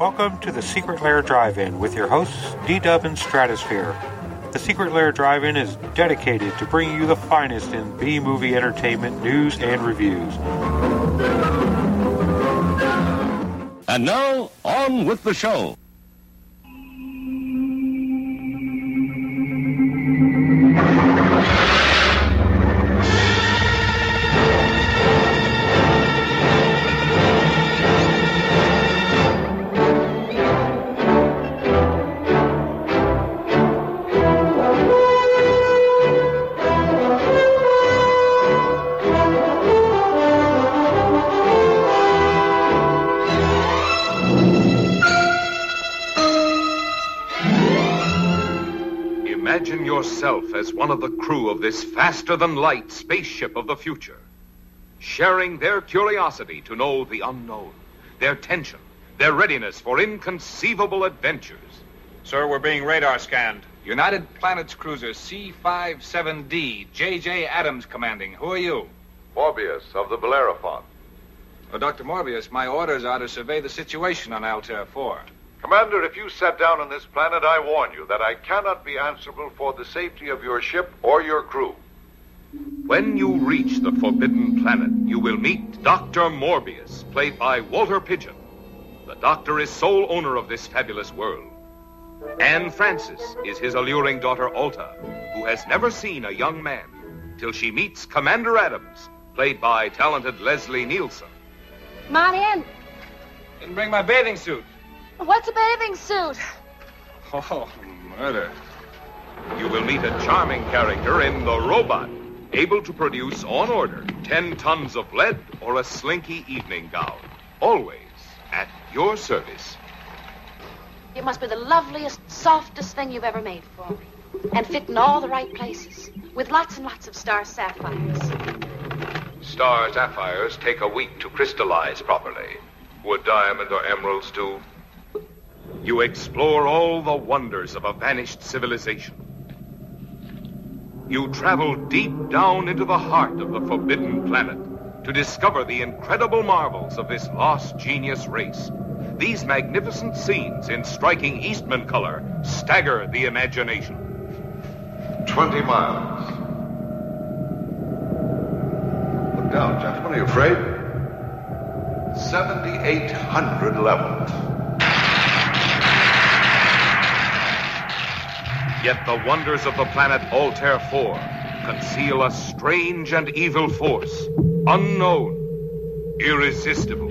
Welcome to the Secret Lair Drive-In with your hosts D-Dub and Stratosphere. The Secret Lair Drive-In is dedicated to bringing you the finest in B-movie entertainment news and reviews. And now, on with the show. As one of the crew of this faster than light spaceship of the future, sharing their curiosity to know the unknown, their tension, their readiness for inconceivable adventures. Sir, we're being radar scanned. United Planets Cruiser C-57D, J.J. Adams commanding. Who are you? Morbius of the Bellerophon. Oh, Dr. Morbius, my orders are to survey the situation on Altair 4. Commander, if you set down on this planet, I warn you that I cannot be answerable for the safety of your ship or your crew. When you reach the Forbidden Planet, you will meet Dr. Morbius, played by Walter Pidgeon. The doctor is sole owner of this fabulous world. Anne Francis is his alluring daughter Alta, who has never seen a young man till she meets Commander Adams, played by talented Leslie Nielsen. Come on in. Didn't bring my bathing suit. What's a bathing suit? Oh, murder. You will meet a charming character in The Robot, able to produce on order 10 tons of lead or a slinky evening gown. Always at your service. It must be the loveliest, softest thing you've ever made for me. And fit in all the right places. With lots and lots of star sapphires. Star sapphires take a week to crystallize properly. Would diamond or emeralds do? You explore all the wonders of a vanished civilization. You travel deep down into the heart of the Forbidden Planet to discover the incredible marvels of this lost genius race. These magnificent scenes in striking Eastman color stagger the imagination. 20 miles. Look down, gentlemen. Are you afraid? 7,800 level. Yet the wonders of the planet Altair 4 conceal a strange and evil force, unknown, irresistible.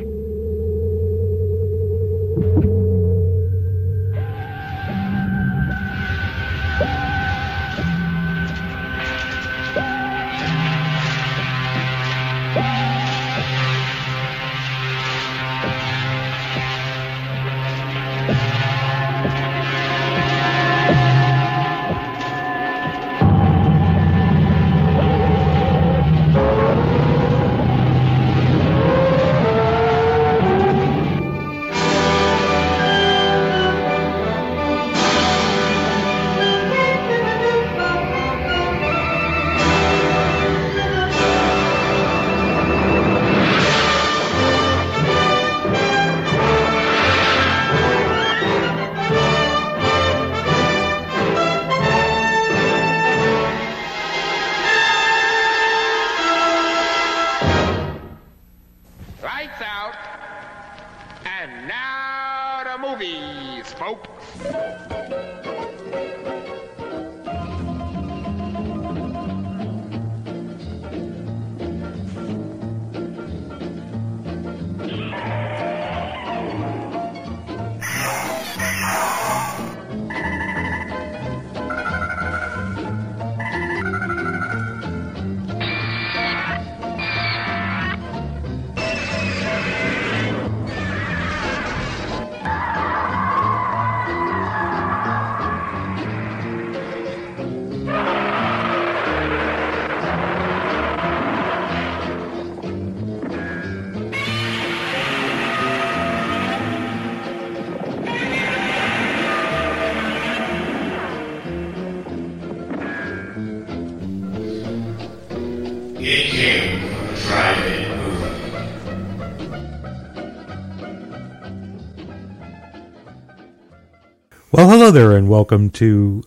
There, and welcome to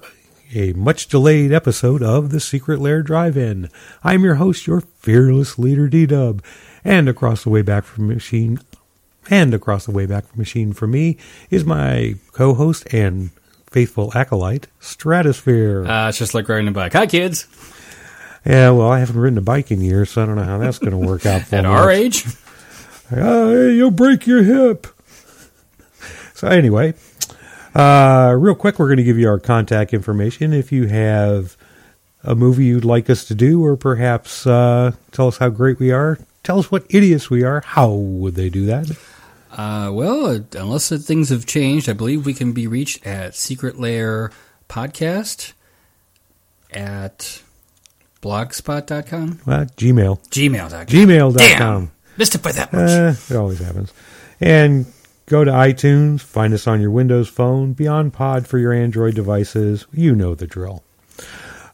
a much delayed episode of the Secret Lair Drive In. I'm your host, your fearless leader, D Dub. And across the way back from machine, and across the way back from machine for me is my co host and faithful acolyte, Stratosphere. Uh, it's just like riding a bike. Hi, kids. Yeah, well, I haven't ridden a bike in years, so I don't know how that's going to work out for At me. our age, Uh, you'll break your hip. So anyway, uh, real quick, we're going to give you our contact information. If you have a movie you'd like us to do, or perhaps uh, tell us how great we are, tell us what idiots we are. How would they do that? uh, well, uh, unless things have changed, I believe we can be reached at Secret Lair Podcast at blogspot.com, Well, Gmail, gmail.com. gmail.com. Damn, missed it by that much. Uh, it always happens. And go to iTunes, find us on your Windows phone, Beyond Pod for your Android devices. You know the drill.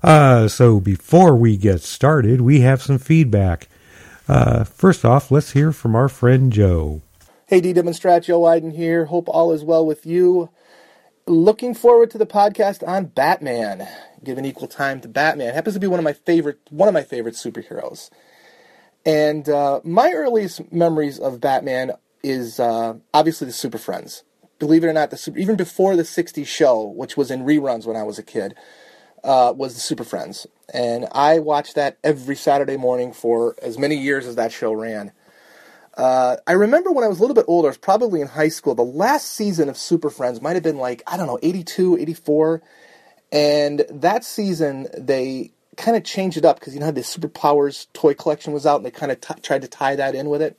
Uh, so before we get started, we have some feedback. Uh, first off, let's hear from our friend Joe. Hey, D. Demonstrat, Joe Wyden here. Hope all is well with you. Looking forward to the podcast on Batman. Giving equal time to Batman. Happens to be one of my favorite one of my favorite superheroes. And uh, my earliest memories of Batman is uh, obviously the Super Friends. Believe it or not, the super, even before the '60s show, which was in reruns when I was a kid, uh, was the Super Friends, and I watched that every Saturday morning for as many years as that show ran. Uh, I remember when I was a little bit older, I was probably in high school, the last season of Super Friends might have been like, I don't know, 82, 84. And that season, they kind of changed it up because, you know, how the Superpowers toy collection was out and they kind of t- tried to tie that in with it.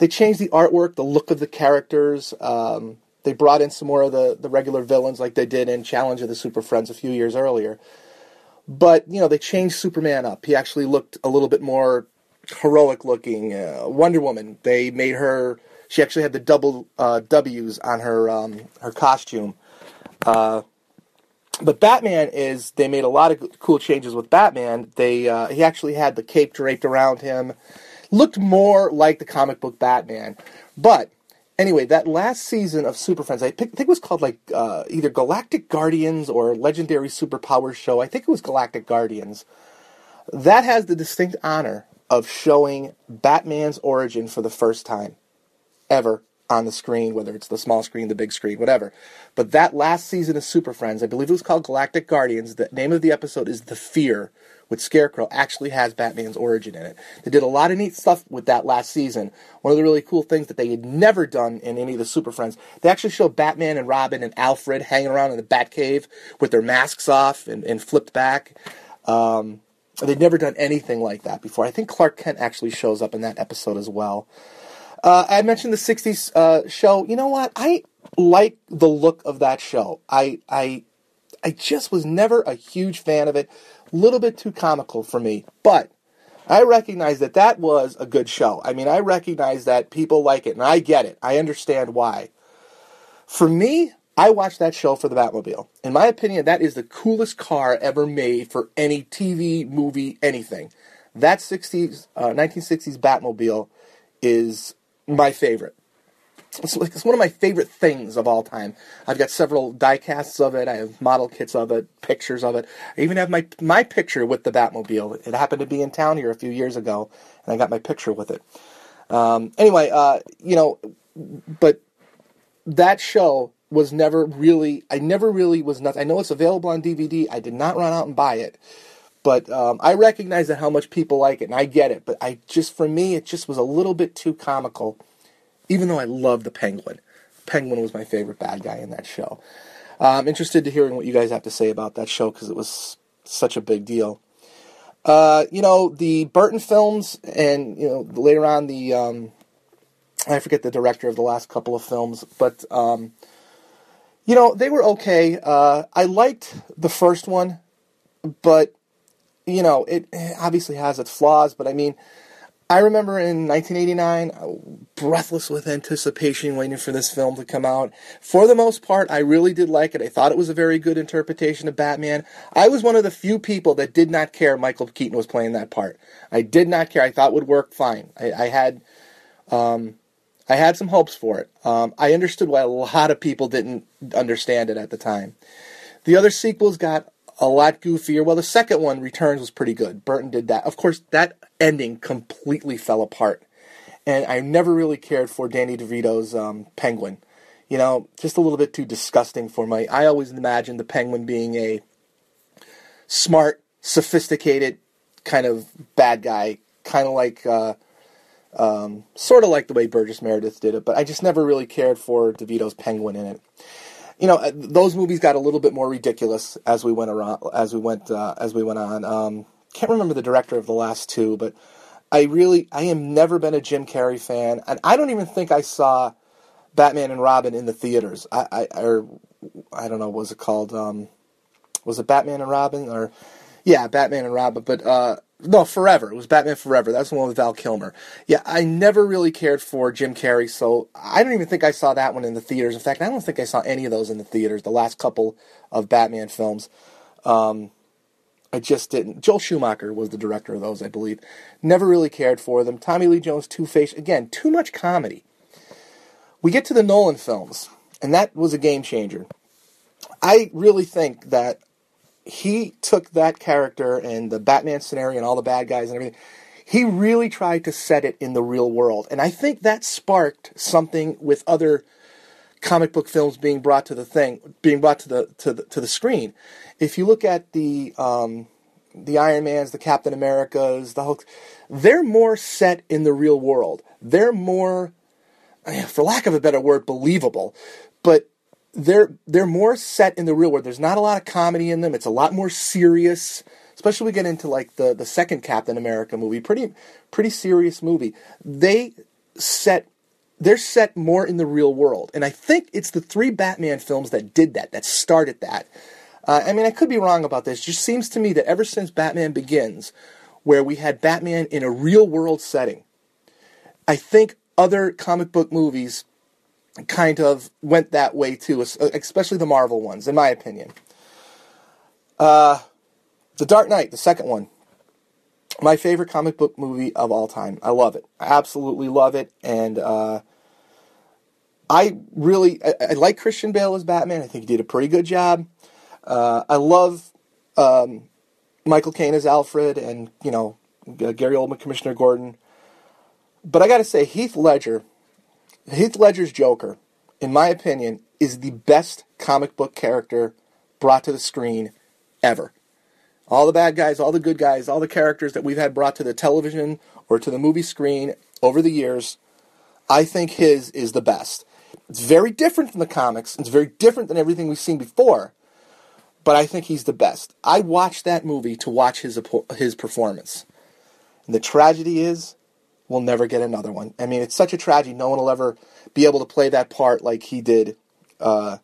They changed the artwork, the look of the characters. Um, they brought in some more of the, the regular villains like they did in Challenge of the Super Friends a few years earlier. But, you know, they changed Superman up. He actually looked a little bit more heroic looking. Uh, Wonder Woman, they made her. She actually had the double uh, W's on her um, her costume. Uh, but Batman is. They made a lot of cool changes with Batman. They uh, he actually had the cape draped around him. Looked more like the comic book Batman. But anyway, that last season of Super Friends, I think it was called like uh, either Galactic Guardians or Legendary Superpowers Show. I think it was Galactic Guardians. That has the distinct honor of showing Batman's origin for the first time ever on the screen, whether it's the small screen, the big screen, whatever. But that last season of Super Friends, I believe it was called Galactic Guardians. The name of the episode is The Fear, with Scarecrow, actually has Batman's origin in it. They did a lot of neat stuff with that last season. One of the really cool things that they had never done in any of the Super Friends, they actually show Batman and Robin and Alfred hanging around in the Batcave with their masks off and, and flipped back. Um, They'd never done anything like that before. I think Clark Kent actually shows up in that episode as well. Uh, I mentioned the '60s uh, show. You know what? I like the look of that show. I I I just was never a huge fan of it. A little bit too comical for me, but I recognize that that was a good show. I mean, I recognize that people like it, and I get it. I understand why. For me, I watched that show for the Batmobile. In my opinion, that is the coolest car ever made for any TV, movie, anything. That 60s, uh, 1960s Batmobile is my favorite. It's, it's one of my favorite things of all time. I've got several die casts of it. I have model kits of it, pictures of it. I even have my my picture with the Batmobile. It happened to be in town here a few years ago, and I got my picture with it. Um, anyway, uh, you know, but that show was never really. I never really was not. I know it's available on DVD. I did not run out and buy it, but um, I recognize that how much people like it, and I get it. But I just, for me, it just was a little bit too comical. Even though I love the Penguin, Penguin was my favorite bad guy in that show. Uh, I'm interested to hearing what you guys have to say about that show because it was such a big deal. Uh, you know the Burton films, and you know later on the um, I forget the director of the last couple of films, but um, you know they were okay. Uh, I liked the first one, but you know it obviously has its flaws. But I mean, I remember in 1989, uh, breathless with anticipation, waiting for this film to come out. For the most part, I really did like it. I thought it was a very good interpretation of Batman. I was one of the few people that did not care Michael Keaton was playing that part. I did not care. I thought it would work fine. I, I had, um, I had some hopes for it. Um, I understood why a lot of people didn't understand it at the time. The other sequels got a lot goofier. Well, the second one, Returns, was pretty good. Burton did that. Of course, that ending completely fell apart. And I never really cared for Danny DeVito's um, Penguin. You know, just a little bit too disgusting for my. I always imagined the Penguin being a smart, sophisticated kind of bad guy, kind of like, uh, um, sort of like the way Burgess Meredith did it. But I just never really cared for DeVito's Penguin in it you know, uh, those movies got a little bit more ridiculous as we went around, as we went, uh, as we went on. Um, can't remember the director of the last two, but I really, I have never been a Jim Carrey fan, and I don't even think I saw Batman and Robin in the theaters. I, I or I don't know, was it called? Um, was it Batman and Robin or yeah, Batman and Robin? But uh, no, Forever. It was Batman Forever. That's the one with Val Kilmer. Yeah, I never really cared for Jim Carrey, so I don't even think I saw that one in the theaters. In fact, I don't think I saw any of those in the theaters. The last couple of Batman films, um, I just didn't. Joel Schumacher was the director of those, I believe. Never really cared for them. Tommy Lee Jones, Two Face. Again, too much comedy. We get to the Nolan films, and that was a game changer. I really think that he took that character and the Batman scenario and all the bad guys and everything. He really tried to set it in the real world. And I think that sparked something with other comic book films being brought to the thing, being brought to the to the to the screen. If you look at the um, the Iron Mans, the Captain Americas, the Hulk, they're more set in the real world. They're more, for lack of a better word, believable. But they're they're more set in the real world. There's not a lot of comedy in them. It's a lot more serious. Especially we get into like the the second Captain America movie, pretty pretty serious movie. They set they're set more in the real world, and I think it's the three Batman films that did that, that started that. Uh, I mean, I could be wrong about this. It just seems to me that ever since Batman Begins, where we had Batman in a real world setting, I think other comic book movies kind of went that way too, especially the Marvel ones, in my opinion. Uh, the Dark Knight, the second one, my favorite comic book movie of all time. I love it. I absolutely love it, and uh, I really I, I, like Christian Bale as Batman. I think he did a pretty good job. Uh, I love um, Michael Caine as Alfred, and you know Gary Oldman, Commissioner Gordon. But I got to say, Heath Ledger Heath Ledger's Joker, in my opinion, is the best comic book character brought to the screen ever. All the bad guys, all the good guys, all the characters that we've had brought to the television or to the movie screen over the years, I think his is the best. It's very different from the comics. It's very different than everything we've seen before, but I think he's the best. I watched that movie to watch his his performance. And the tragedy is will never get another one. I mean, it's such a tragedy. No one will ever be able to play that part like he did. Uh,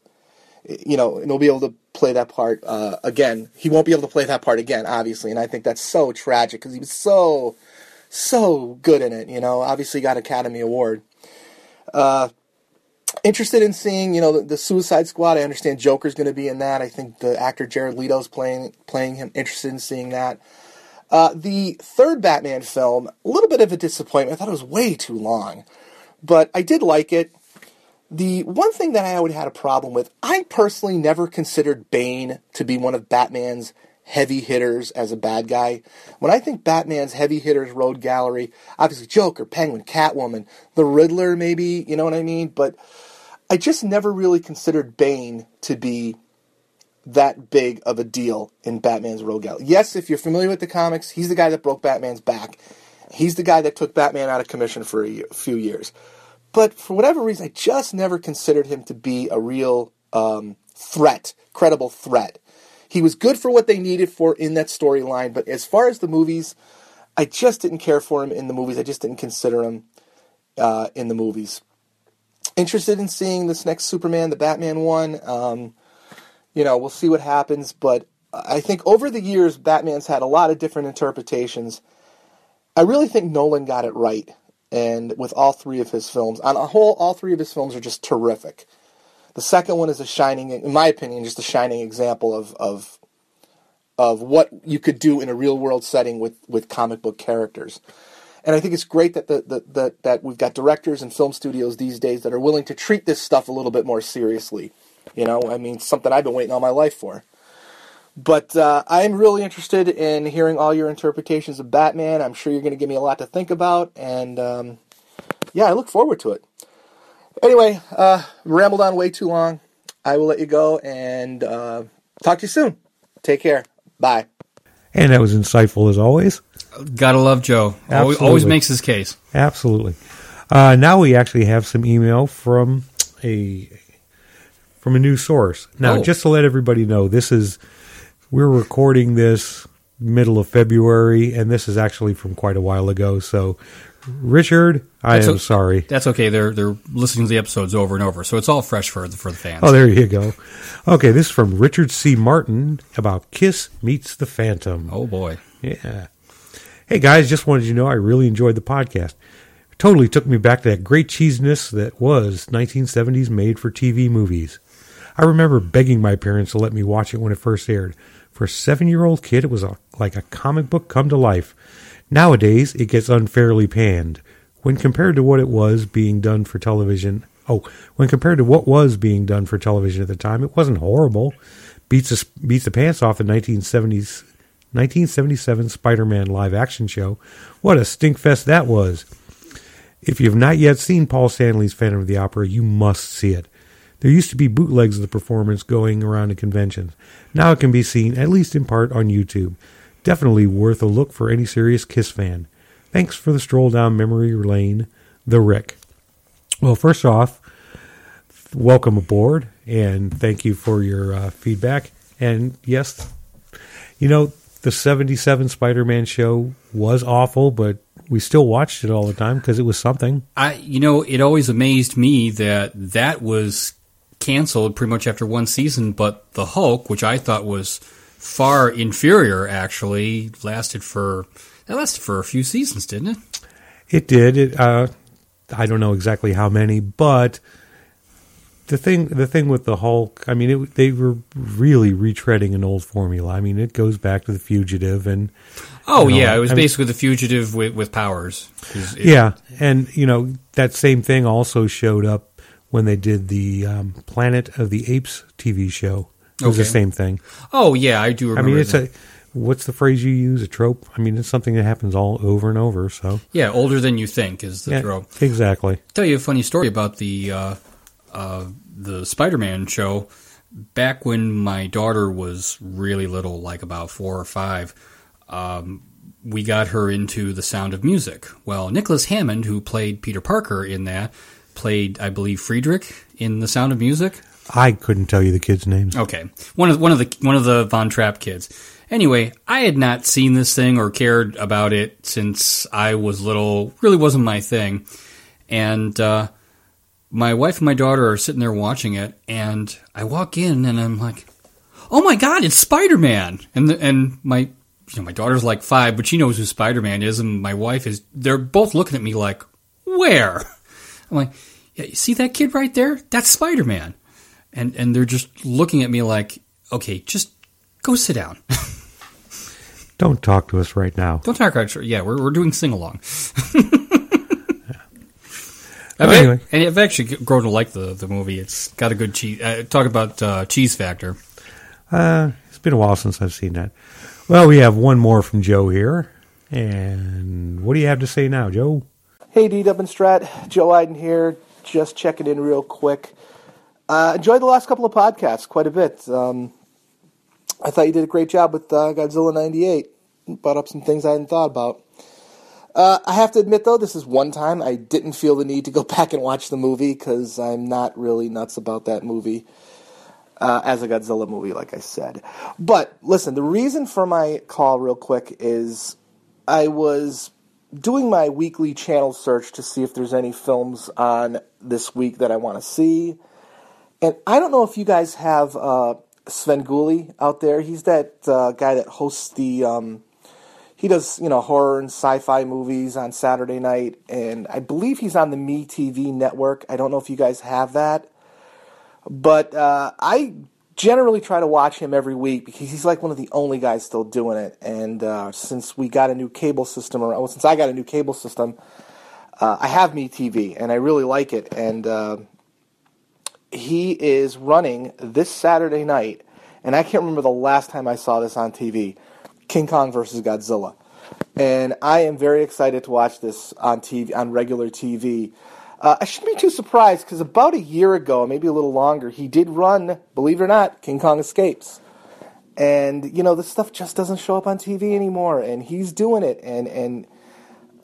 you know, and he'll be able to play that part uh, again. He won't be able to play that part again, obviously. And I think that's so tragic because he was so, so good in it. You know, obviously got Academy Award. Uh, interested in seeing, you know, the, the Suicide Squad. I understand Joker's going to be in that. I think the actor Jared Leto's playing playing him. Interested in seeing that. Uh, the third Batman film, a little bit of a disappointment. I thought it was way too long, but I did like it. The one thing that I always had a problem with, I personally never considered Bane to be one of Batman's heavy hitters as a bad guy. When I think Batman's heavy hitters road gallery, obviously Joker, Penguin, Catwoman, the Riddler, maybe, you know what I mean? But I just never really considered Bane to be that big of a deal in Batman's rogue gallery. Yes, if you're familiar with the comics, he's the guy that broke Batman's back. He's the guy that took Batman out of commission for a, year, few years. But for whatever reason, I just never considered him to be a real um, threat, credible threat. He was good for what they needed for in that storyline, but as far as the movies, I just didn't care for him in the movies. I just didn't consider him uh, in the movies. Interested in seeing this next Superman, the Batman one. Um, you know, we'll see what happens. But I think over the years, Batman's had a lot of different interpretations. I really think Nolan got it right, and with all three of his films, on a whole, all three of his films are just terrific. The second one is a shining, in my opinion, just a shining example of of of what you could do in a real world setting with with comic book characters. And I think it's great that the, the, the that we've got directors and film studios these days that are willing to treat this stuff a little bit more seriously. You know, I mean, something I've been waiting all my life for. But uh, I'm really interested in hearing all your interpretations of Batman. I'm sure you're going to give me a lot to think about, and um, yeah, I look forward to it. Anyway, uh, rambled on way too long. I will let you go and uh, talk to you soon. Take care. Bye. And that was insightful as always. Gotta love Joe. Always, Absolutely. always makes his case. Absolutely. Uh, now we actually have some email from a from a new source. Now, Oh. just to let everybody know, this is we're recording this middle of February, and this is actually from quite a while ago. So, Richard, I That's am o- sorry. That's okay. They're they're listening to the episodes over and over, so it's all fresh for the for the fans. Oh, there you go. Okay, this is from Richard C. Martin about Kiss Meets the Phantom. Oh boy. Yeah. Hey guys, just wanted you to know I really enjoyed the podcast. It totally took me back to that great cheesiness that was 1970s made for TV movies. I remember begging my parents to let me watch it when it first aired. For a seven year old kid, it was a, like a comic book come to life. Nowadays, it gets unfairly panned. When compared to what it was being done for television, oh, when compared to what was being done for television at the time, it wasn't horrible. Beats the, beats the pants off the 1970s 1977 Spider-Man live action show. What a stinkfest that was. If you have not yet seen Paul Stanley's Phantom of the Opera, you must see it. There used to be bootlegs of the performance going around at conventions. Now it can be seen, at least in part, on YouTube. Definitely worth a look for any serious Kiss fan. Thanks for the stroll down memory lane, the Rick. Well, first off, welcome aboard, and thank you for your uh, feedback. And yes, you know, the 77 Spider Man show was awful, but we still watched it all the time because it was something. I you know it always amazed me that that was canceled pretty much after one season, but the Hulk, which I thought was far inferior, actually lasted for that lasted for a few seasons, didn't it? It did. It, uh, I don't know exactly how many, but the thing, the thing with the Hulk, I mean, it, they were really retreading an old formula. I mean, it goes back to the Fugitive, and Oh you know, yeah, it was I mean- basically the fugitive with, with powers. it- yeah, and you know that same thing also showed up when they did the um, Planet of the Apes TV show. It was the same thing. Oh yeah, I do I mean, it's that. a what's the phrase you use? A trope. I mean, it's something that happens all over and over. So yeah, older than you think is the yeah, trope. exactly. tell you a funny story about the uh, uh, the Spider-Man show. Back when my daughter was really little, like about four or five, um, we got her into The Sound of Music. Well, Nicholas Hammond, who played Peter Parker in that, played, I believe, Friedrich in The Sound of Music. I couldn't tell you the kids' names. Okay, one of one of the one of the Von Trapp kids. Anyway, I had not seen this thing or cared about it since I was little. Really wasn't my thing. And uh, my wife and my daughter are sitting there watching it, and I walk in and I'm like, "Oh my god, it's Spider Man!" And the, and my you know my daughter's like five, but she knows who Spider Man is, and my wife is. They're both looking at me like, "Where?" I'm like, yeah, "You see that kid right there? That's Spider Man." and and they're just looking at me like, okay, just go sit down. Don't talk to us right now. Don't talk about yeah, we're we're doing sing along. Well, I've, anyway. and I've actually grown to like the the movie. It's got a good cheese. Uh, talk about uh, cheese factor. Uh, it's been a while since I've seen that. Well, we have one more from Joe here. And what do you have to say now, Joe? Hey, D Dub and Strat, Joe Iden here. Just checking in real quick. Uh, enjoyed the last couple of podcasts quite a bit. Um, I thought you did a great job with uh, Godzilla '98. Brought up some things I hadn't thought about. Uh, I have to admit, though, this is one time I didn't feel the need to go back and watch the movie because I'm not really nuts about that movie uh, as a Godzilla movie, like I said. But listen, the reason for my call, real quick, is I was doing my weekly channel search to see if there's any films on this week that I want to see. And I don't know if you guys have uh, Svengoolie out there. He's that uh, guy that hosts the. Um, he does you know horror and sci-fi movies on Saturday night, and I believe he's on the Me TV network. I don't know if you guys have that, but uh, I generally try to watch him every week because he's like one of the only guys still doing it. And uh, since we got a new cable system, or well, since I got a new cable system, uh, I have MeTV and I really like it. And uh, he is running this Saturday night, and I can't remember the last time I saw this on TV King Kong versus Godzilla. And I am very excited to watch this on TV, on regular TV. Uh, I shouldn't be too surprised because about a year ago, maybe a little longer, he did run, believe it or not, King Kong Escapes. And, you know, this stuff just doesn't show up on TV anymore, and he's doing it. And, and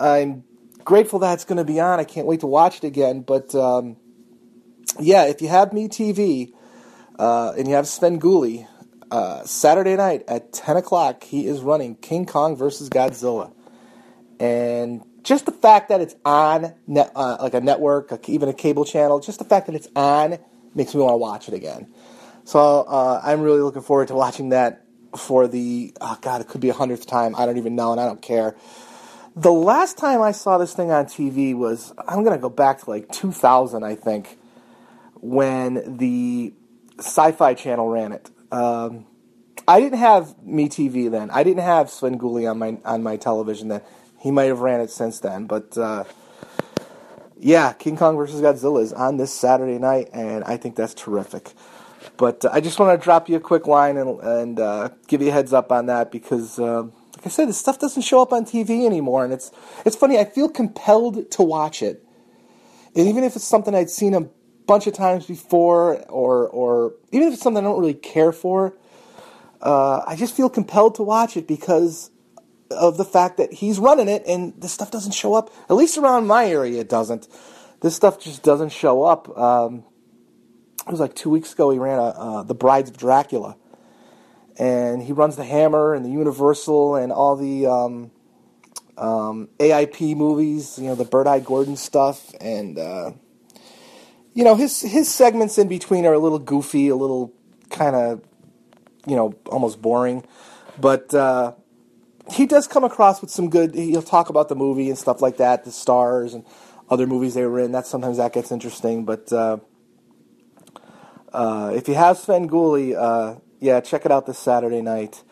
I'm grateful that it's going to be on. I can't wait to watch it again. But, um, yeah, if you have MeTV uh, and you have Svengoolie, uh, Saturday night at 10 o'clock, he is running King Kong versus Godzilla. And just the fact that it's on uh, like a network, even a cable channel, just the fact that it's on makes me want to watch it again. So uh, I'm really looking forward to watching that for the oh god, it could be a hundredth time. I don't even know, and I don't care. The last time I saw this thing on TV was I'm gonna go back to like 2000, I think, when the Sci-Fi Channel ran it. Um, I didn't have MeTV then. I didn't have Svengoolie on my on my television then. He might have ran it since then, but uh, yeah, King Kong versus Godzilla is on this Saturday night, and I think that's terrific. But uh, I just want to drop you a quick line and, and uh, give you a heads up on that because, uh, like I said, this stuff doesn't show up on TV anymore, and it's it's funny. I feel compelled to watch it, and even if it's something I'd seen a bunch of times before, or or even if it's something I don't really care for, uh, I just feel compelled to watch it because of the fact that he's running it and this stuff doesn't show up. At least around my area, it doesn't. This stuff just doesn't show up. Um, it was like two weeks ago. He ran a, uh, the Brides of Dracula, and he runs the Hammer and the Universal and all the um, um, AIP movies. You know the Bert I. Gordon stuff, and uh, you know his his segments in between are a little goofy, a little kind of you know almost boring, but. Uh, he does come across with some good. He'll talk about the movie and stuff like that, the stars and other movies they were in. That sometimes that gets interesting. But uh, uh, if you have Svengoolie, uh, yeah, check it out this Saturday night.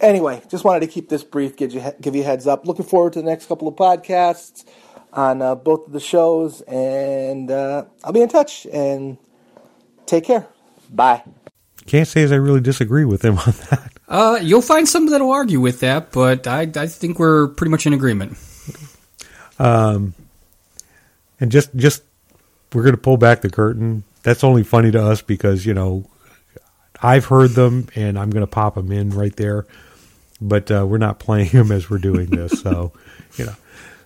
Anyway, just wanted to keep this brief, give you give you heads up. Looking forward to the next couple of podcasts on uh, both of the shows, and uh, I'll be in touch. And take care. Bye. Can't say as I really disagree with him on that. Uh, you'll find some that'll argue with that, but I, I think we're pretty much in agreement. Um, and just just we're going to pull back the curtain. That's only funny to us because you know I've heard them, and I'm going to pop them in right there. But uh, we're not playing them as we're doing this, so you know.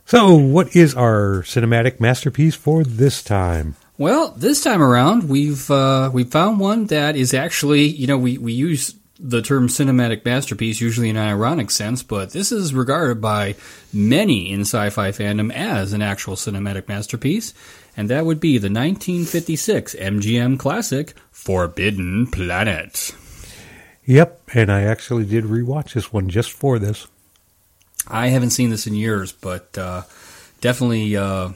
So, what is our cinematic masterpiece for this time? Well, this time around, we've uh, we found one that is actually, you know, we, we use the term cinematic masterpiece usually in an ironic sense, but this is regarded by many in sci-fi fandom as an actual cinematic masterpiece, and that would be the 1956 MGM classic Forbidden Planet. Yep, and I actually did rewatch this one just for this. I haven't seen this in years, but uh, definitely, uh,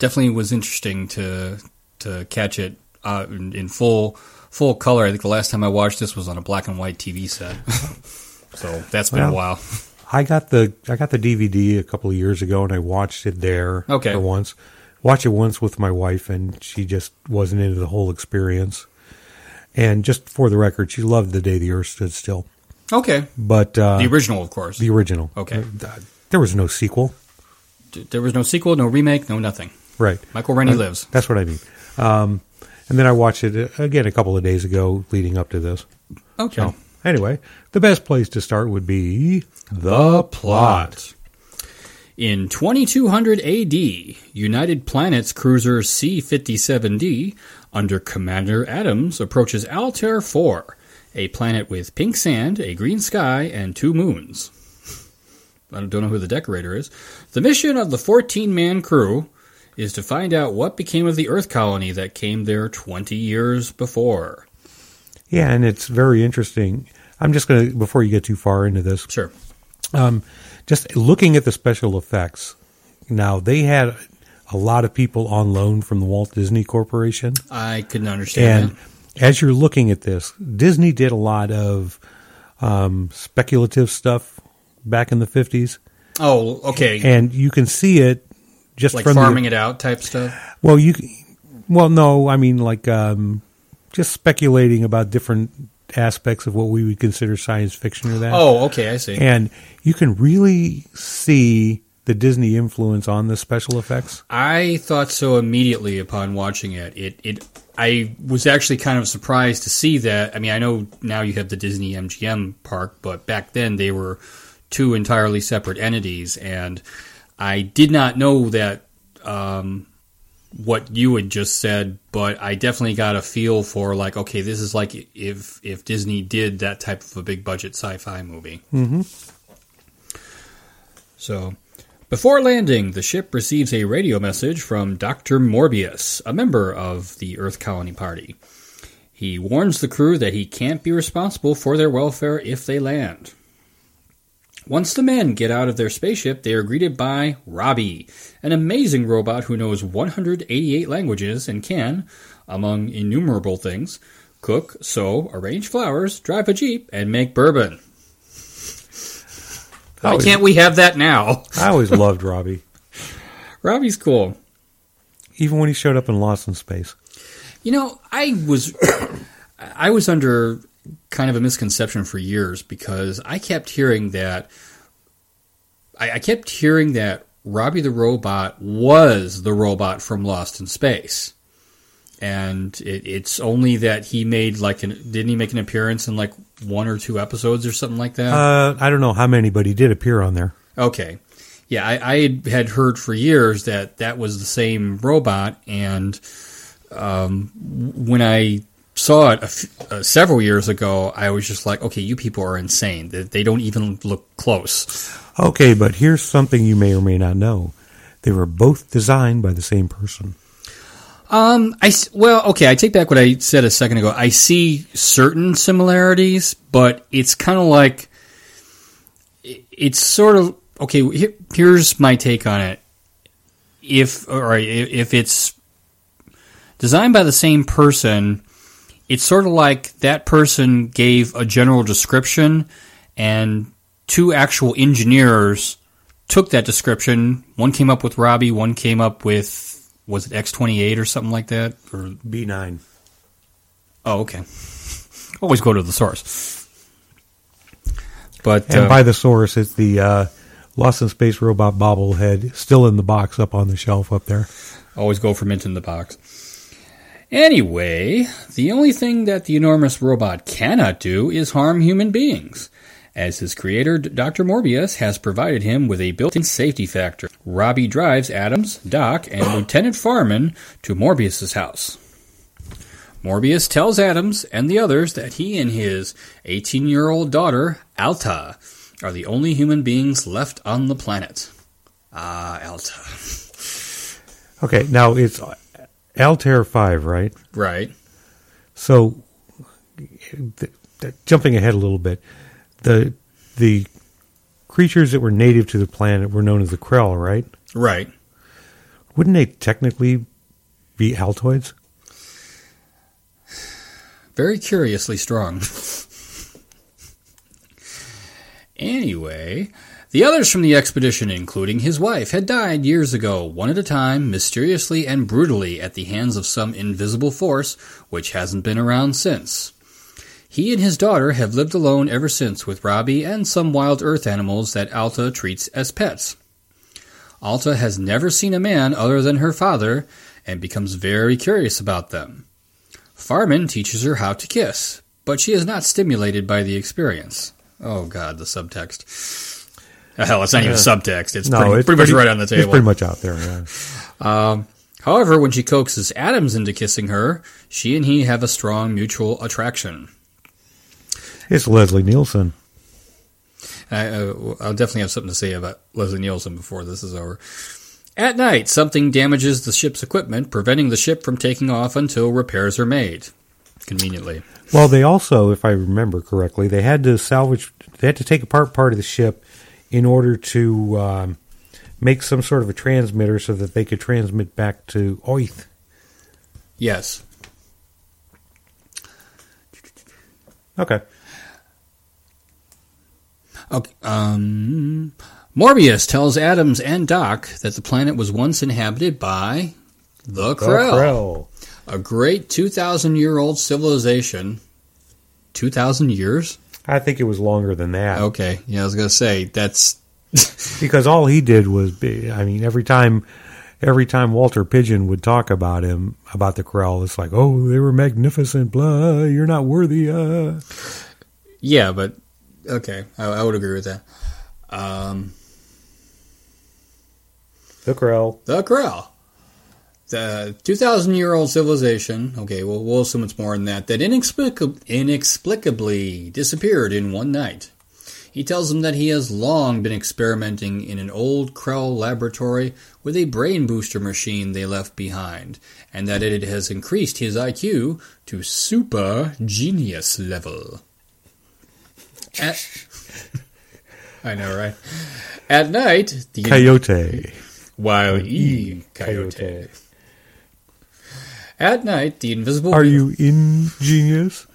definitely was interesting to to catch it uh, in, in full full color. I think the last time I watched this was on a black and white TV set. so that's been well, a while. I got the I got the DVD a couple of years ago and I watched it there okay. for once. Watched it once with my wife and she just wasn't into the whole experience. And just for the record, she loved the day the Earth stood still. Okay, but uh, the original, of course, the original. Okay, there was no sequel. There was no sequel, no remake, no nothing. Right. Michael Rennie uh, lives. That's what I mean. Um, and then I watched it uh, again a couple of days ago, leading up to this. Okay. So, anyway, the best place to start would be the plot. In 2200 AD, United Planets cruiser C 57D under Commander Adams approaches Altair 4, a planet with pink sand, a green sky, and two moons. I don't know who the decorator is. The mission of the 14 man crew is to find out what became of the Earth colony that came there 20 years before. Yeah, and it's very interesting. I'm just going to, before you get too far into this, sure. Um, just looking at the special effects. Now, they had a lot of people on loan from the Walt Disney Corporation. I couldn't understand and, as you're looking at this, Disney did a lot of um, speculative stuff back in the 50s. Oh, okay. And you can see it just like from farming the, it out type stuff. Well, you well no, I mean like um, just speculating about different aspects of what we would consider science fiction or that. Oh, okay, I see. And you can really see the Disney influence on the special effects. I thought so immediately upon watching it. It it I was actually kind of surprised to see that. I mean, I know now you have the Disney MGM park, but back then they were two entirely separate entities, and I did not know that um, what you had just said. But I definitely got a feel for like, okay, this is like if if Disney did that type of a big budget sci-fi movie. Mm-hmm. So. Before landing, the ship receives a radio message from Dr. Morbius, a member of the Earth Colony Party. He warns the crew that he can't be responsible for their welfare if they land. Once the men get out of their spaceship, they are greeted by Robbie, an amazing robot who knows 188 languages and can, among innumerable things, cook, sew, arrange flowers, drive a jeep, and make bourbon. Why always- can't we have that now? I always loved Robbie, Robbie's cool. even when he showed up in Lost in Space. You know, I was I was under kind of a misconception for years because I kept hearing that I, I kept hearing that Robbie the robot was the robot from Lost in Space. And it, it's only that he made like an didn't he make an appearance in like one or two episodes or something like that? Uh, I don't know how many, but he did appear on there. Okay. Yeah, I, I had- heard for years that that was the same robot, and um, when I saw it a f- uh, several years ago, I was just like, okay, you people are insane. They, they don't even look close. Okay, but here's something you may or may not know. They were both designed by the same person. Um, I well, okay, I take back what I said a second ago. I see certain similarities, but it's kind of like it's sort of okay. Here, here's my take on it. If or if it's designed by the same person, it's sort of like that person gave a general description, and two actual engineers took that description. One came up with Robbie. One came up with was it X twenty eight or something like that? Or B9. oh, okay. Always go to the source. But And uh, by the source, it's the uh, Lost in Space robot bobblehead still in the box up on the shelf up there. Always go for mint in the box. Anyway, the only thing that the enormous robot cannot do is harm human beings. As his creator, Dr. Morbius, has provided him with a built in safety factor. Robbie drives Adams, Doc, and Lieutenant Farman to Morbius's house. Morbius tells Adams and the others that he and his 18 year old daughter, Alta, are the only human beings left on the planet. Ah, Alta. Okay, now it's Altair 5, right? Right. So, th- th- jumping ahead a little bit, the the creatures that were native to the planet were known as the Krell, right? Right. Wouldn't they technically be Altoids? Very curiously strong. anyway, the others from the expedition, including his wife, had died years ago, one at a time, mysteriously and brutally at the hands of some invisible force which hasn't been around since. He and his daughter have lived alone ever since with Robbie and some wild earth animals that Alta treats as pets. Alta has never seen a man other than her father and becomes very curious about them. Farman teaches her how to kiss, but she is not stimulated by the experience. Oh God, the subtext. Hell, it's not even Uh, subtext. It's no, pretty, it's pretty much pretty- right on the table. it's pretty much out there, yeah. Um, however, when she coaxes Adams into kissing her, she and he have a strong mutual attraction. It's Leslie Nielsen. I, uh, I'll definitely have something to say about Leslie Nielsen before this is over. At night, something damages the ship's equipment, preventing the ship from taking off until repairs are made. Conveniently. Well, they also, if I remember correctly, they had to salvage, they had to take apart part of the ship in order to um, make some sort of a transmitter so that they could transmit back to Oith. Yes. Okay. Okay, um, Morbius tells Adams and Doc that the planet was once inhabited by the Krell, Krell. a great 2,000 year old civilization. 2,000 years? I think it was longer than that. Okay, yeah, I was going to say, that's. because all he did was be I mean every time every time Walter Pidgeon would talk about him about the Krell it's like oh they were magnificent blah you're not worthy uh Yeah, but okay, I, I would agree with that. Um, the Krell the Krell, the two thousand year old civilization. Okay, well we'll assume it's more than that. That inexplicably, inexplicably disappeared in one night. He tells them that he has long been experimenting in an old Krell laboratory with a brain booster machine they left behind, and that it has increased his IQ to super genius level. At, I know, right? At night, the Coyote Wile E. Coyote. At night, the invisible. are you ingenious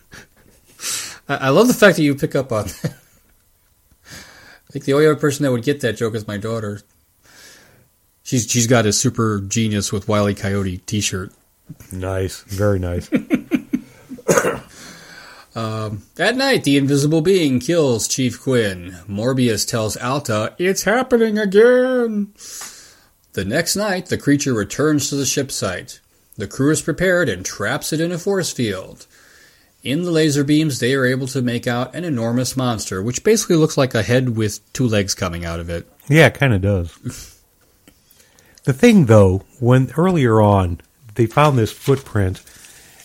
I, I love the fact that you pick up on that. I think the only other person that would get that joke is my daughter. She's she's got a super genius with Wile E. Coyote T-shirt. nice very nice Um, at night, the invisible being kills Chief Quinn. Morbius tells Alta, It's happening again! The next night, the creature returns to the ship site. The crew is prepared and traps it in a force field. In the laser beams, they are able to make out an enormous monster, which basically looks like a head with two legs coming out of it. yeah it kind of does the thing though when earlier on they found this footprint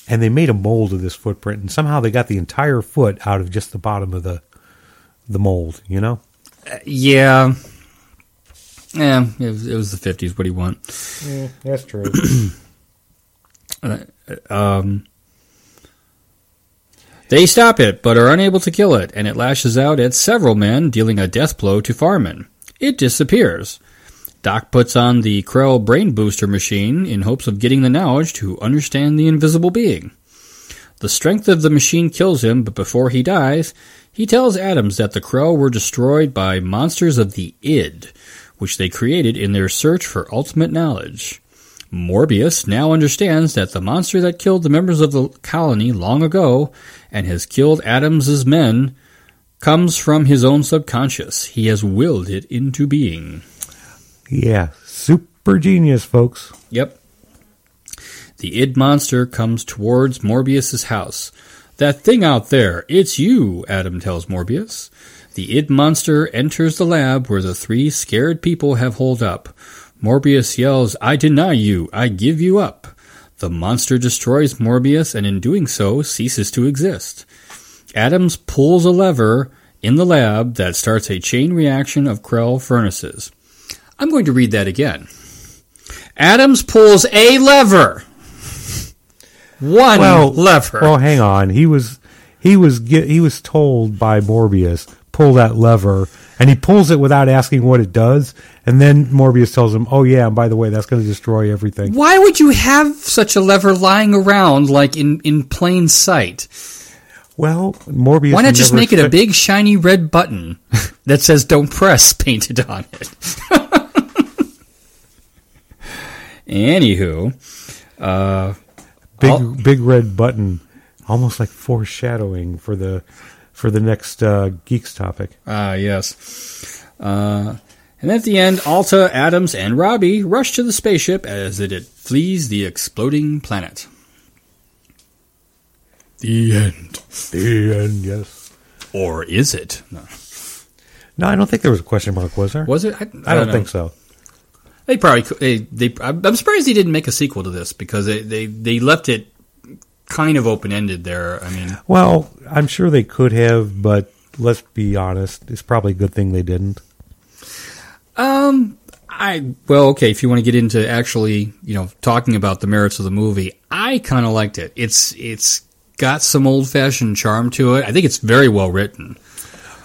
and they made a mold of this footprint and somehow they got the entire foot out of just the bottom of the the mold you know uh, Yeah. Yeah, it was, it was the 50s. What do you want? yeah, that's true Um, they stop it, but are unable to kill it, and it lashes out at several men, dealing a death blow to Farman. It disappears. Doc puts on the Krell brain booster machine in hopes of getting the knowledge to understand the invisible being. The strength of the machine kills him, but before he dies, he tells Adams that the Krell were destroyed by monsters of the id, which they created in their search for ultimate knowledge. Morbius now understands that the monster that killed the members of the colony long ago and has killed Adams's men comes from his own subconscious. He has willed it into being. Yeah, super genius, folks. Yep. The id monster comes towards Morbius's house. That thing out there, it's you, Adam tells Morbius. The id monster enters the lab where the three scared people have holed up. Morbius yells, I deny you, I give you up. The monster destroys Morbius and in doing so ceases to exist. Adams pulls a lever in the lab that starts a chain reaction of Krell furnaces. I'm going to read that again. Adams pulls a lever. One well, lever. Well, hang on. He was he was he was told by Morbius pull that lever, and he pulls it without asking what it does, and then Morbius tells him, "Oh yeah, and by the way, that's going to destroy everything." Why would you have such a lever lying around like in, in plain sight? Well, Morbius. Why not just make it a big shiny red button that says "Don't press" painted on it? Anywho, uh, big I'll- big red button, almost like foreshadowing for the for the next uh, geeks topic. Ah, yes. Uh, and at the end, Alta, Adams, and Robby rush to the spaceship as it flees the exploding planet. The end. The end, yes. Or is it? No. No, I don't think there was a question mark. Was there? Was it? I, I don't know. think so. They probably they they. I'm I'm surprised they didn't make a sequel to this because they they, they left it kind of open ended there. I mean, Well, I'm sure they could have, but let's be honest, it's probably a good thing they didn't. Um, I well, okay. If you want to get into actually, you know, talking about the merits of the movie, I kind of liked it. It's it's got some old fashioned charm to it. I think it's very well written.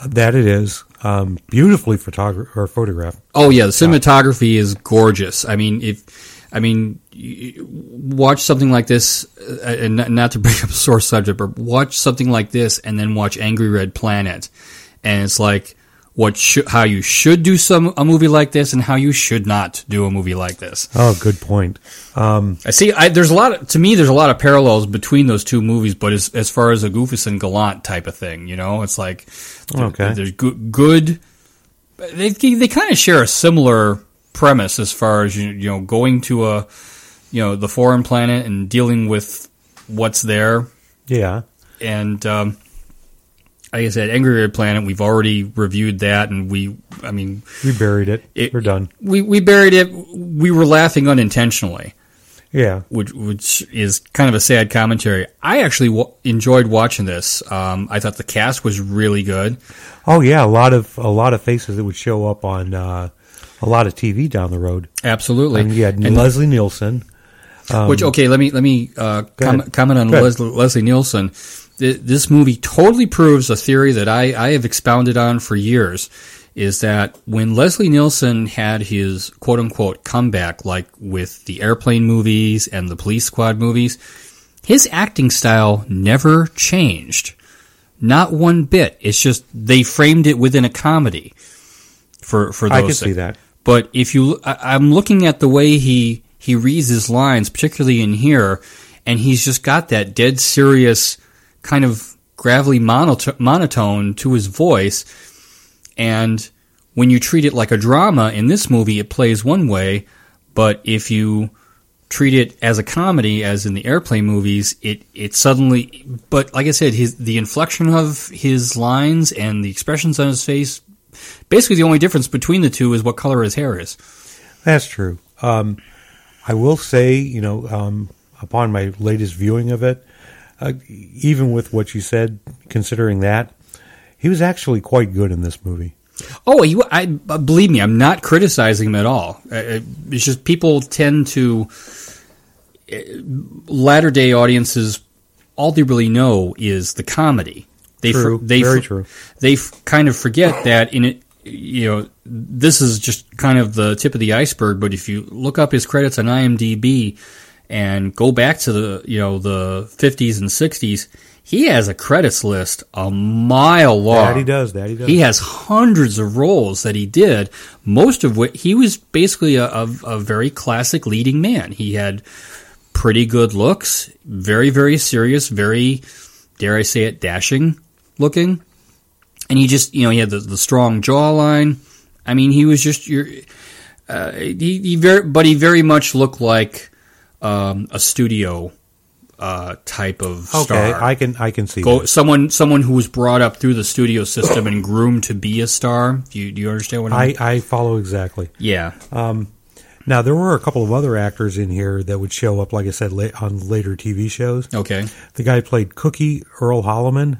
That it is um, beautifully photographed or photographed. Oh yeah, the cinematography is gorgeous. I mean, if I mean, watch something like this, uh, and not, to bring up a sore subject, but watch something like this, and then watch Angry Red Planet, and it's like what should, how you should do some a movie like this, and how you should not do a movie like this. Oh, good point. Um, I see. I, there's a lot of, to me. There's a lot of parallels between those two movies, but as as far as a Goofus and Gallant type of thing, you know, it's like there- Okay. There's good. good they they kind of share a similar premise as far as you you know going to a you know the foreign planet and dealing with what's there yeah. and um, like I said, Angry Red Planet. We've already reviewed that, and we. I mean, We buried it. It- We're done. we we buried it. We were laughing unintentionally Yeah. which which is kind of a sad commentary. I actually w- enjoyed watching this. Um, I thought the cast was really good. Oh yeah, a lot of a lot of faces that would show up on uh, a lot of TV down the road. Absolutely. Mean, you had And- Leslie Nielsen. Um, which okay, let me let me uh, com- comment on. Leslie, Leslie Nielsen. This movie totally proves a theory that I, I have expounded on for years. Is that when Leslie Nielsen had his quote unquote comeback, like with the airplane movies and the police squad movies, his acting style never changed. Not one bit. It's just they framed it within a comedy. For for those I can see that. But if you, I, I'm looking at the way he he reads his lines, particularly in here, and he's just got that dead serious kind of gravelly monoto- monotone to his voice. And when you treat it like a drama in this movie, it plays one way. But if you treat it as a comedy, as in the airplane movies, it it suddenly. But like I said, his the inflection of his lines and the expressions on his face. Basically, the only difference between the two is what color his hair is. That's true. Um, I will say, you know, um, upon my latest viewing of it, uh, even with what you said, considering that, he was actually quite good in this movie. Oh, you, I uh, believe me, I'm not criticizing him at all. Uh, uh, It's just people tend to latter day audiences. All they really know is the comedy. They True. they Very true. They f- kind of forget that in it. You know, this is just kind of the tip of the iceberg. But if you look up his credits on IMDb and go back to the you know the 50s and 60s, he has a credits list a mile long. That he does. That he does. He has hundreds of roles that he did, most of which he was basically a, a, a very classic leading man. He had pretty good looks, very, very serious, very, dare I say it, dashing looking. And he just, you know, he had the, the strong jawline. I mean, he was just your, uh, he, he very, but he very much looked like um, a studio uh, type of okay, star. I can I can see. Go, that. someone someone who was brought up through the studio system and groomed to be a star. Do you, do you understand what I I, mean? I follow exactly. yeah. Um, now there were a couple of other actors in here that would show up, like I said, la- on later TV shows. Okay. The guy played Cookie Earl Holliman.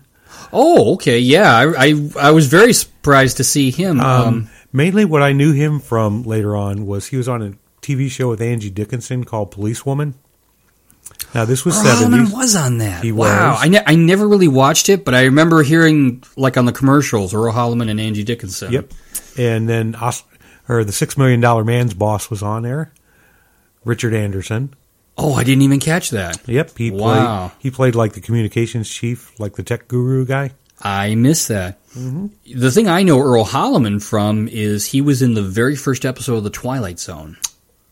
Oh, okay. Yeah, I, I I was very surprised to see him. Um, Um, mainly, what I knew him from later on was he was on a TV show with Angie Dickinson called Policewoman. Now this was Hallman seventies. was on that. He wow. was. I, ne- I never really watched it, but I remember hearing like on the commercials Earl Holliman and Angie Dickinson. Yep. And then Os- or the Six Million Dollar Man's boss was on there. Richard Anderson. Oh, I didn't even catch that. Yep. He Wow. played. He played like the communications chief, like the tech guru guy. I missed that. Mm-hmm. The thing I know Earl Holliman from is he was in the very first episode of The Twilight Zone.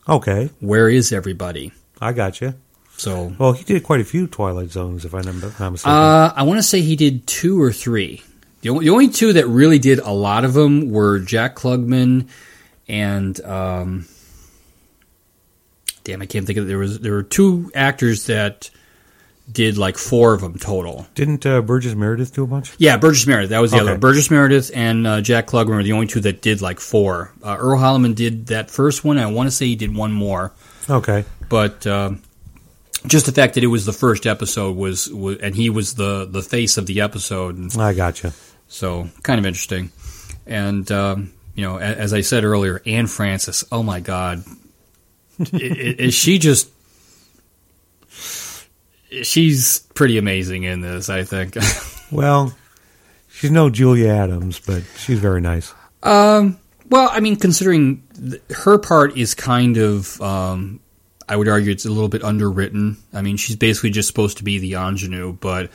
Okay, Where is everybody? I got you. So Well, he did quite a few Twilight Zones, if I'm not not mistaken. Uh, I want to say he did two or three. The only, the only two that really did a lot of them were Jack Klugman and um, damn, I can't think of there was there were two actors that did like four of them total. Didn't uh, Burgess Meredith do a bunch? Yeah, Burgess Meredith. That was the Okay. other. Burgess Meredith and uh, Jack Klugman were the only two that did like four. Uh, Earl Holliman did that first one. I want to say he did one more Okay. but um, just the fact that it was the first episode was, was and he was the the face of the episode, and I gotcha. so kind of interesting. And um, you know, as I said earlier, Anne Francis. Oh my God, is she just? She's pretty amazing in this, I think. Well, she's no Julia Adams, but she's very nice. Um, well, I mean, considering th- her part is kind of um, I would argue it's a little bit underwritten. I mean, she's basically just supposed to be the ingenue, but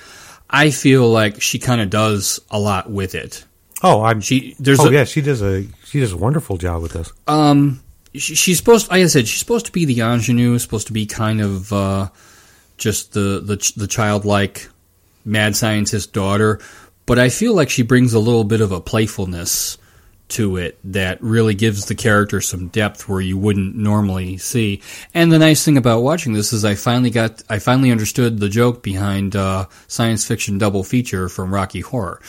I feel like she kind of does a lot with it. Oh, I'm. She there's oh a, yeah, she does a she does a wonderful job with this. um she's supposed like I said she's supposed to be the ingenue, supposed to be kind of uh, just the the the childlike mad scientist daughter, but I feel like she brings a little bit of a playfulness to it that really gives the character some depth where you wouldn't normally see. And the nice thing about watching this is I finally got I finally understood the joke behind uh, science fiction double feature from Rocky Horror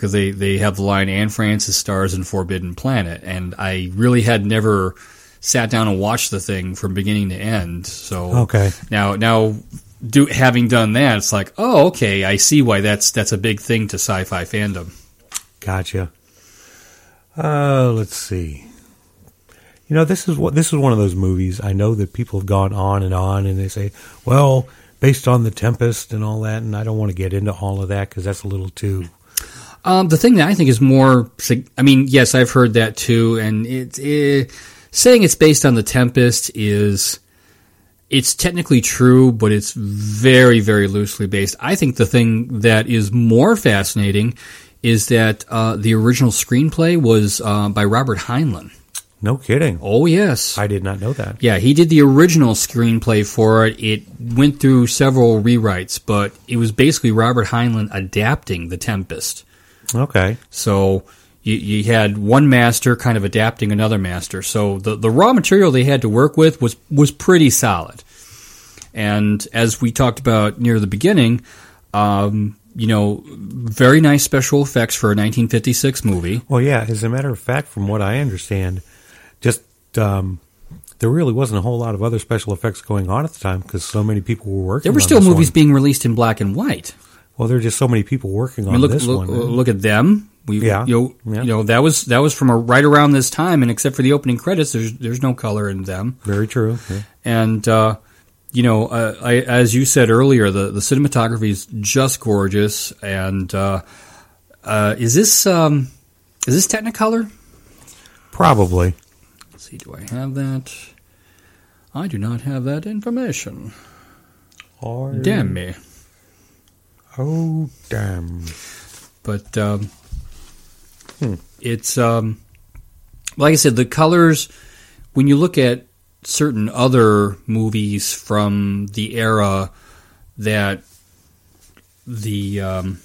because they they have the line Anne Francis stars in Forbidden Planet, and I really had never sat down and watched the thing from beginning to end. So Okay. now now do having done that, it's like oh okay, I see why that's that's a big thing to sci-fi fandom. Gotcha. Uh, let's see. You know, this is what this is one of those movies. I know that people have gone on and on, and they say, "Well, based on the Tempest and all that," and I don't want to get into all of that because that's a little too. Um, the thing that I think is more, I mean, yes, I've heard that too, and it, it saying it's based on the Tempest is it's technically true, but it's very, very loosely based. I think the thing that is more fascinating is that uh, the original screenplay was uh, by Robert Heinlein. No kidding. Oh yes, I did not know that. yeah, he did the original screenplay for it. It went through several rewrites, but it was basically Robert Heinlein adapting The Tempest. Okay. So you, you had one master kind of adapting another master. So the, the raw material they had to work with was, was pretty solid. And as we talked about near the beginning, um, you know, very nice special effects for a 1956 movie. Well, yeah. As a matter of fact, from what I understand, just um, there really wasn't a whole lot of other special effects going on at the time because so many people were working. There were still movies one. being released in black and white. Well, there are just so many people working I on mean, look, this look, one. look at them. We, Yeah. you know, Yeah. you know, that was that was from a, right around this time, and except for the opening credits, there's there's no color in them. Very true. Yeah. And uh, you know, uh, I, as you said earlier, the the cinematography is just gorgeous. And uh, uh, is this um, is this Technicolor? Probably. Let's see, do I have that? I do not have that information. Or, Damn me! Oh, damn. But um, it's um, like I said, the colors. When you look at certain other movies from the era that the um,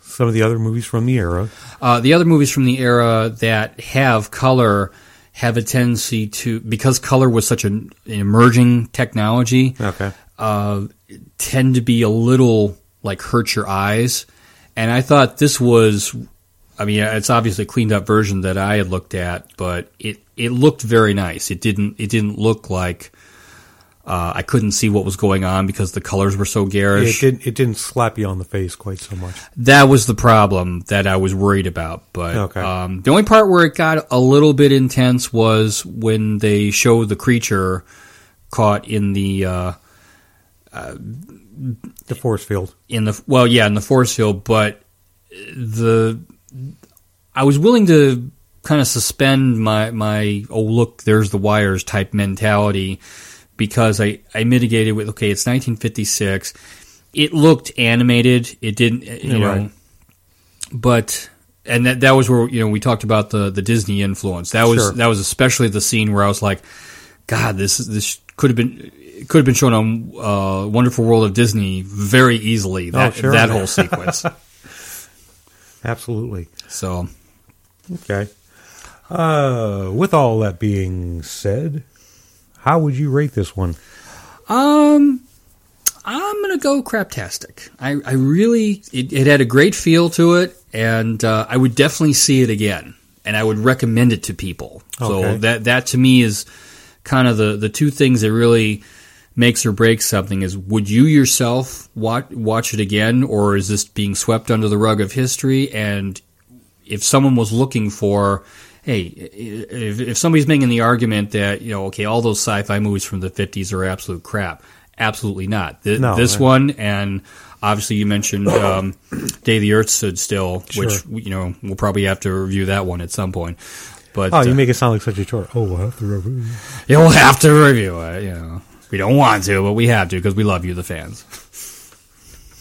Some of the other movies from the era. Uh, the other movies from the era that have color have a tendency to, because color was such an, an emerging technology, Okay. Uh, tend to be a little like hurt your eyes. And I thought this was, I mean, it's obviously a cleaned up version that I had looked at, but it, it looked very nice. It didn't, it didn't look like, uh, I couldn't see what was going on because the colors were so It garish. didn't. It didn't slap you on the face quite so much. That was the problem that I was worried about. But Okay. um, the only part where it got a little bit intense was when they showed the creature caught in the uh, The force field. in the well, yeah, in the force field. But the I was willing to kind of suspend my my oh look, there's the wires type mentality because I I mitigated with okay, it's 1956. It looked animated. It didn't, eh, you know, right. but and that that was where you know we talked about the the Disney influence. That was Sure. that was especially the scene where I was like, God, this this could have been could have been shown on uh, Wonderful World of Disney very easily. That sure. that whole sequence. Absolutely. So Okay. Uh, with all that being said, how would you rate this one? Um, I'm gonna go craptastic. I, I really it, it had a great feel to it, and uh, I would definitely see it again, and I would recommend it to people. So that that to me is kind of the the two things that really makes or breaks something is would you yourself watch watch it again, or is this being swept under the rug of history? And if someone was looking for hey, if, if somebody's making the argument that you know, okay, all those sci-fi movies from the '50s are absolute crap, absolutely not. Th- No, this right. one, and obviously you mentioned um, Day the Earth Stood Still, which Sure. you know we'll probably have to review that one at some point. But Oh, you uh, make it sound like such a chore. Oh, we'll have to review. you'll have to review it. You know, we don't want to, but we have to because we love you, the fans.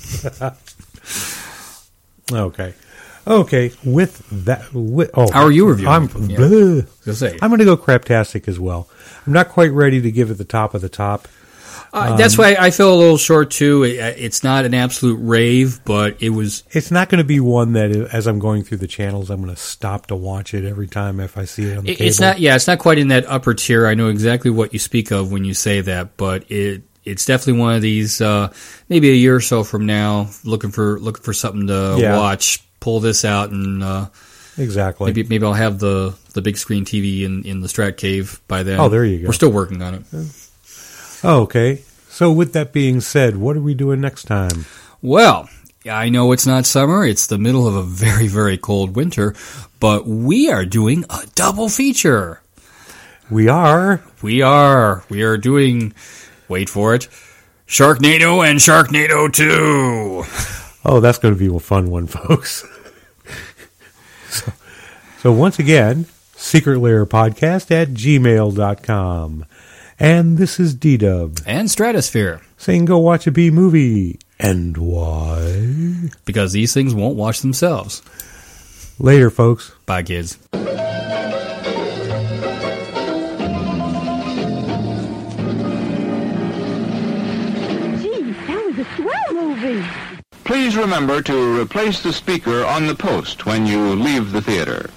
Okay. Okay. With that, with, oh, How are you reviewing I'm. Yeah. bleh. Say. I'm going to go craptastic as well. I'm not quite ready to give it the top of the top. Uh, that's why I feel a little short too. It, it's not an absolute rave, but it was. It's not going to be one that, as I'm going through the channels, I'm going to stop to watch it every time if I see it on the it- cable. It's not. Yeah, it's not quite in that upper tier. I know exactly what you speak of when you say that, but it it's definitely one of these. Uh, maybe a year or so from now, looking for looking for something to Yeah. watch. Pull this out and uh, exactly. maybe maybe I'll have the the big screen TV in in the Strat Cave by then. Oh, there you go. We're still working on it. Oh, okay. So, with that being said, what are we doing next time? Well, I know it's not summer, it's the middle of a very, very cold winter, but we are doing a double feature. We are. We are. We are doing, wait for it, Sharknado and Sharknado 2. Oh, that's going to be a fun one, folks. so, so, once again, Secret Lair Podcast at gmail.com. And this is D Dub And Stratosphere, saying go watch a B movie. And why? because these things won't watch themselves. Later, folks. Bye, kids. Gee, that was a swell movie. Please remember to replace the speaker on the post when you leave the theater.